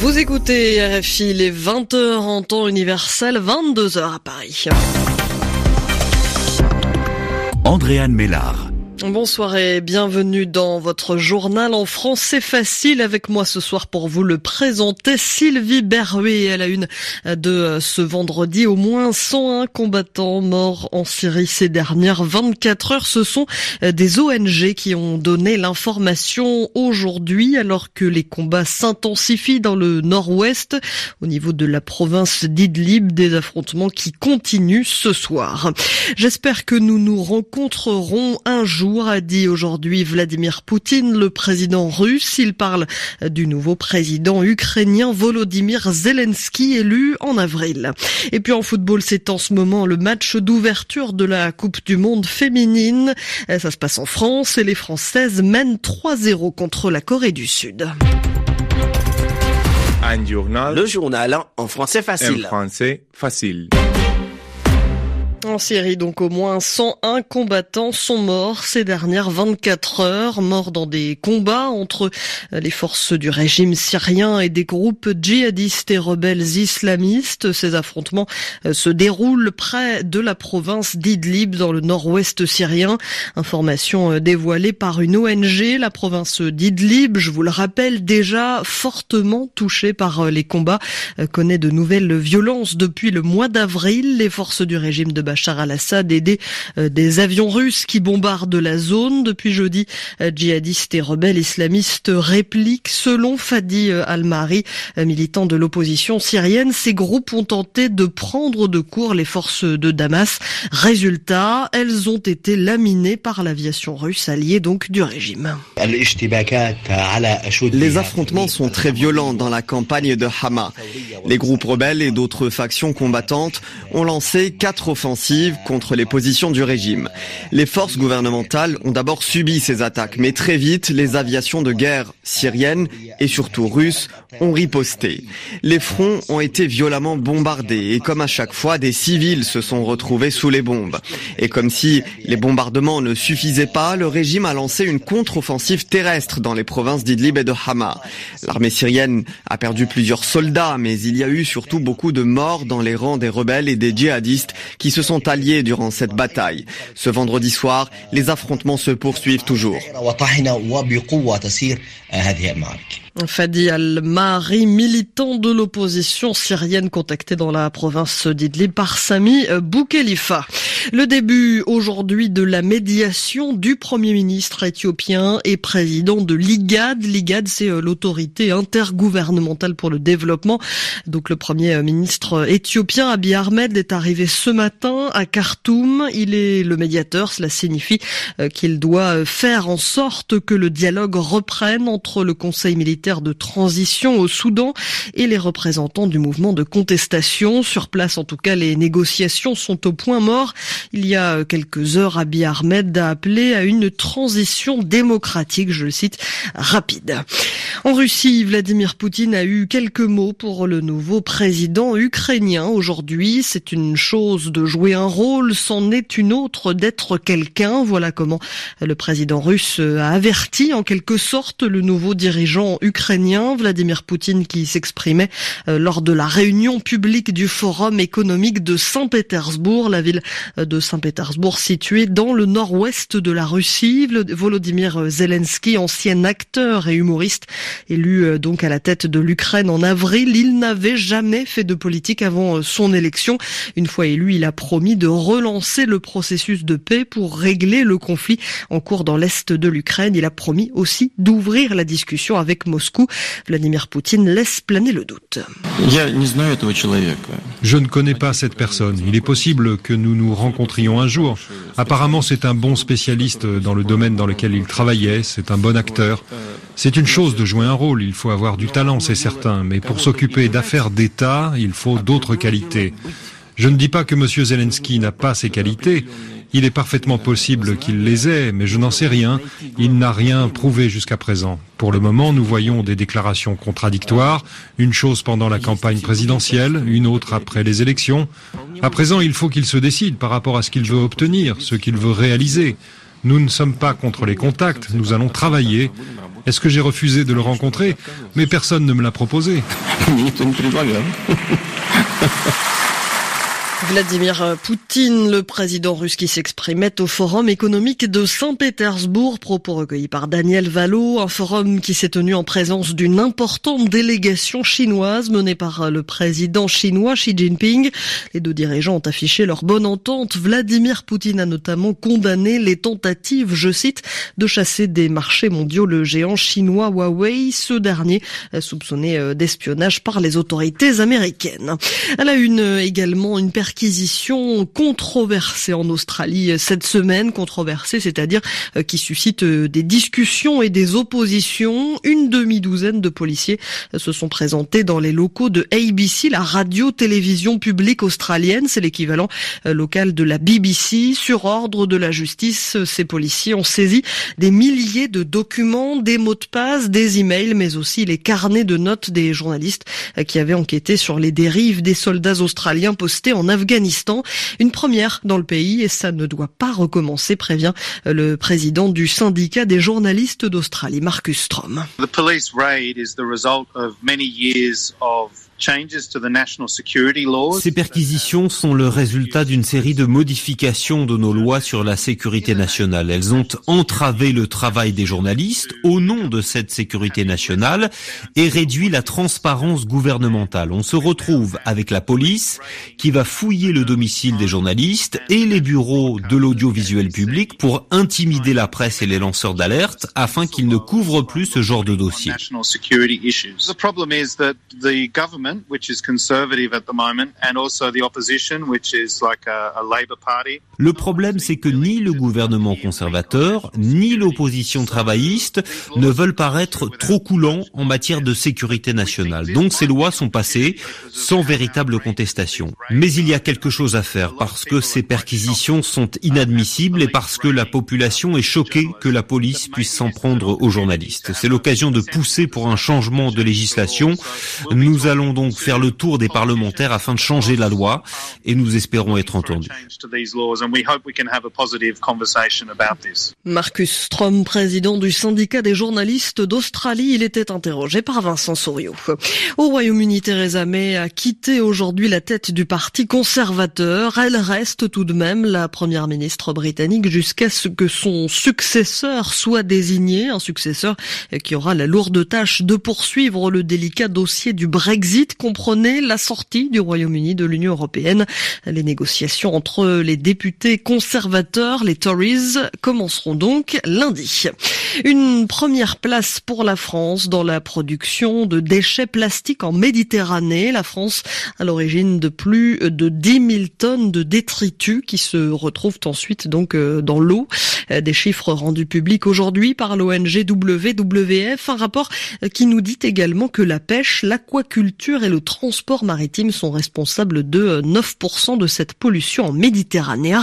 Vous écoutez RFI les 20h en temps universel, 22h à Paris. Andréane Mélard. Bonsoir et bienvenue dans votre journal en français facile. Avec moi ce soir pour vous le présenter Sylvie Berruet. À la une de ce vendredi au moins 101 combattants morts en Syrie ces dernières 24 heures. Ce sont des ONG qui ont donné l'information aujourd'hui alors que les combats s'intensifient dans le nord-ouest au niveau de la province d'Idlib des affrontements qui continuent ce soir. J'espère que nous nous rencontrerons un jour a dit aujourd'hui Vladimir Poutine, le président russe. Il parle du nouveau président ukrainien Volodymyr Zelensky élu en avril. Et puis en football, c'est en ce moment le match d'ouverture de la Coupe du Monde féminine. Ça se passe en France et les Françaises mènent 3-0 contre la Corée du Sud. Un journal. Le journal en français facile. En français facile. En Syrie, donc au moins 101 combattants sont morts ces dernières 24 heures, morts dans des combats entre les forces du régime syrien et des groupes djihadistes et rebelles islamistes. Ces affrontements euh, se déroulent près de la province d'Idlib dans le nord-ouest syrien. Information euh, dévoilée par une ONG, la province d'Idlib, je vous le rappelle, déjà fortement touchée par euh, les combats, connaît de nouvelles violences depuis le mois d'avril. Les forces du régime de Bachar al-Assad et euh, des, avions russes qui bombardent la zone. Depuis jeudi, euh, djihadistes et rebelles islamistes répliquent. Selon Fadi euh, al-Mahri, militant de l'opposition syrienne, ces groupes ont tenté de prendre de court les forces de Damas. Résultat, elles ont été laminées par l'aviation russe alliée donc du régime. Les affrontements sont très violents dans la campagne de Hama. Les groupes rebelles et d'autres factions combattantes ont lancé quatre offensives contre les positions du régime. Les forces gouvernementales ont d'abord subi ces attaques, mais très vite, les aviations de guerre syriennes et surtout russes ont riposté. Les fronts ont été violemment bombardés et comme à chaque fois, des civils se sont retrouvés sous les bombes. Et comme si les bombardements ne suffisaient pas, le régime a lancé une contre-offensive terrestre dans les provinces d'Idlib et de Hama. L'armée syrienne a perdu plusieurs soldats, mais il y a eu surtout beaucoup de morts dans les rangs des rebelles et des djihadistes qui se sont alliés durant cette bataille. Ce vendredi soir, les affrontements se poursuivent toujours. Fadi Al-Mahri, militant de l'opposition syrienne contacté dans la province d'Idlib par Sami Boukhelifa. Le début aujourd'hui de la médiation du Premier ministre éthiopien et président de l'IGAD. L'IGAD, c'est euh, l'autorité intergouvernementale pour le développement. Donc le Premier ministre éthiopien Abiy Ahmed est arrivé ce matin à Khartoum. Il est le médiateur. Cela signifie euh, qu'il doit faire en sorte que le dialogue reprenne entre le Conseil militaire de transition au Soudan et les représentants du mouvement de contestation. Sur place, en tout cas, les négociations sont au point mort. Il y a quelques heures, Abiy Ahmed a appelé à une transition démocratique, je le cite, rapide. En Russie, Vladimir Poutine a eu quelques mots pour le nouveau président ukrainien aujourd'hui. C'est une chose de jouer un rôle, c'en est une autre d'être quelqu'un. Voilà comment le président russe a averti en quelque sorte le nouveau dirigeant ukrainien, Vladimir Poutine, qui s'exprimait euh, lors de la réunion publique du Forum économique de Saint-Pétersbourg, la ville de Saint-Pétersbourg située dans le nord-ouest de la Russie. Volodymyr Zelensky, ancien acteur et humoriste, élu euh, donc à la tête de l'Ukraine en avril, il n'avait jamais fait de politique avant euh, son élection. Une fois élu, il a promis de relancer le processus de paix pour régler le conflit en cours dans l'est de l'Ukraine. Il a promis aussi d'ouvrir la discussion avec Moscou. Vladimir Poutine laisse planer le doute. Je ne connais pas cette personne. Il est possible que nous nous rencontrions un jour. Apparemment, c'est un bon spécialiste dans le domaine dans lequel il travaillait. C'est un bon acteur. C'est une chose de jouer un rôle. Il faut avoir du talent, c'est certain. Mais pour s'occuper d'affaires d'État, il faut d'autres qualités. Je ne dis pas que M. Zelensky n'a pas ces qualités. Il est parfaitement possible qu'il les ait, mais je n'en sais rien. Il n'a rien prouvé jusqu'à présent. Pour le moment, nous voyons des déclarations contradictoires, une chose pendant la campagne présidentielle, une autre après les élections. À présent, il faut qu'il se décide par rapport à ce qu'il veut obtenir, ce qu'il veut réaliser. Nous ne sommes pas contre les contacts, nous allons travailler. Est-ce que j'ai refusé de le rencontrer? Mais personne ne me l'a proposé. Vladimir Poutine, le président russe qui s'exprimait au Forum économique de Saint-Pétersbourg, propos recueillis par Daniel Valo, un forum qui s'est tenu en présence d'une importante délégation chinoise menée par le président chinois Xi Jinping. Les deux dirigeants ont affiché leur bonne entente. Vladimir Poutine a notamment condamné les tentatives, je cite, de chasser des marchés mondiaux le géant chinois Huawei, ce dernier soupçonné d'espionnage par les autorités américaines. Elle a une également une controversée en Australie cette semaine, controversée, c'est-à-dire euh, qui suscite euh, des discussions et des oppositions. Une demi-douzaine de policiers euh, se sont présentés dans les locaux de ABC, la radio-télévision publique australienne, c'est l'équivalent local de la BBC. Sur ordre de la justice, ces policiers ont saisi des milliers de documents, des mots de passe, des emails, mais aussi les carnets de notes des journalistes qui avaient enquêté sur les dérives des soldats australiens postés en Afghanistan. Afghanistan. Une première dans le pays et ça ne doit pas recommencer, prévient le président du syndicat des journalistes d'Australie, Marcus Strom. The police raid is the result of many years of ces perquisitions sont le résultat d'une série de modifications de nos lois sur la sécurité nationale. Elles ont entravé le travail des journalistes au nom de cette sécurité nationale et réduit la transparence gouvernementale. On se retrouve avec la police qui va fouiller le domicile des journalistes et les bureaux de l'audiovisuel public pour intimider la presse et les lanceurs d'alerte afin qu'ils ne couvrent plus ce genre de dossier. Le problème, c'est que ni le gouvernement conservateur, ni l'opposition travailliste ne veulent paraître trop coulants en matière de sécurité nationale. Donc ces lois sont passées sans véritable contestation. Mais il y a quelque chose à faire parce que ces perquisitions sont inadmissibles et parce que la population est choquée que la police puisse s'en prendre aux journalistes. C'est l'occasion de pousser pour un changement de législation. Nous allons donc faire le tour des parlementaires afin de changer la loi et nous espérons être entendus. Marcus Strom, président du syndicat des journalistes d'Australie, il était interrogé par Vincent Souriau. Au Royaume-Uni, Theresa May a quitté aujourd'hui la tête du parti conservateur. Elle reste tout de même la première ministre britannique jusqu'à ce que son successeur soit désigné, un successeur qui aura la lourde tâche de poursuivre le délicat dossier du Brexit, comprenez la sortie du Royaume-Uni de l'Union européenne. Les négociations entre les députés conservateurs, les Tories, commenceront donc lundi. Une première place pour la France dans la production de déchets plastiques en Méditerranée. La France à l'origine de plus de 10 000 tonnes de détritus qui se retrouvent ensuite donc euh, dans l'eau. Euh, des chiffres rendus publics aujourd'hui par l'ONG WWF. Un rapport euh, qui nous dit également que la pêche, l'aquaculture et le transport maritime sont responsables de 9% de cette pollution en Méditerranée à.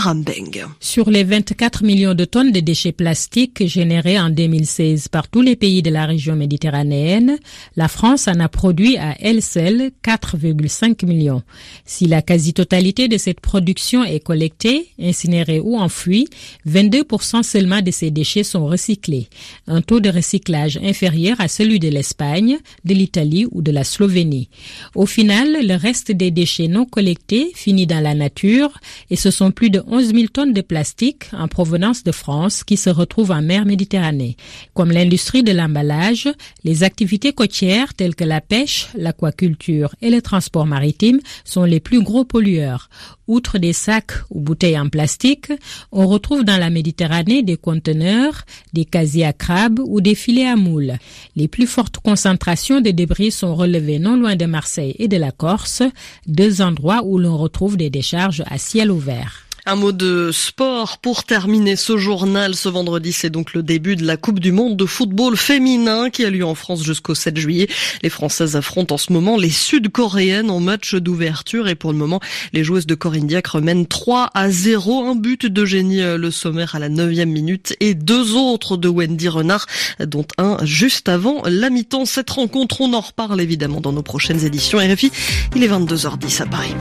Sur les 24 millions de tonnes de déchets plastiques générés en 2016 par tous les pays de la région méditerranéenne, la France en a produit à elle seule 4,5 millions. Si la quasi-totalité de cette production est collectée, incinérée ou enfouie, 22% seulement de ces déchets sont recyclés, un taux de recyclage inférieur à celui de l'Espagne, de l'Italie ou de la Slovénie. Au final, le reste des déchets non collectés finit dans la nature et ce sont plus de 11 000 tonnes de plastique en provenance de France qui se retrouvent en mer Méditerranée. Comme l'industrie de l'emballage, les activités côtières telles que la pêche, l'aquaculture et le transport maritime sont les plus gros pollueurs. Outre des sacs ou bouteilles en plastique, on retrouve dans la Méditerranée des conteneurs, des casiers à crabes ou des filets à moules. Les plus fortes concentrations de débris sont relevées non loin de Marseille et de la Corse, deux endroits où l'on retrouve des décharges à ciel ouvert. Un mot de sport pour terminer ce journal. Ce vendredi, c'est donc le début de la Coupe du Monde de football féminin qui a lieu en France jusqu'au 7 juillet. Les Françaises affrontent en ce moment les Sud-Coréennes en match d'ouverture et pour le moment, les joueuses de Corinne Diacre mènent 3 à 0. Un but de génie euh, le sommaire à la 9 minute et deux autres de Wendy Renard, dont un juste avant la mi-temps. Cette rencontre, on en reparle évidemment dans nos prochaines éditions. RFI, il est 22h10 à Paris.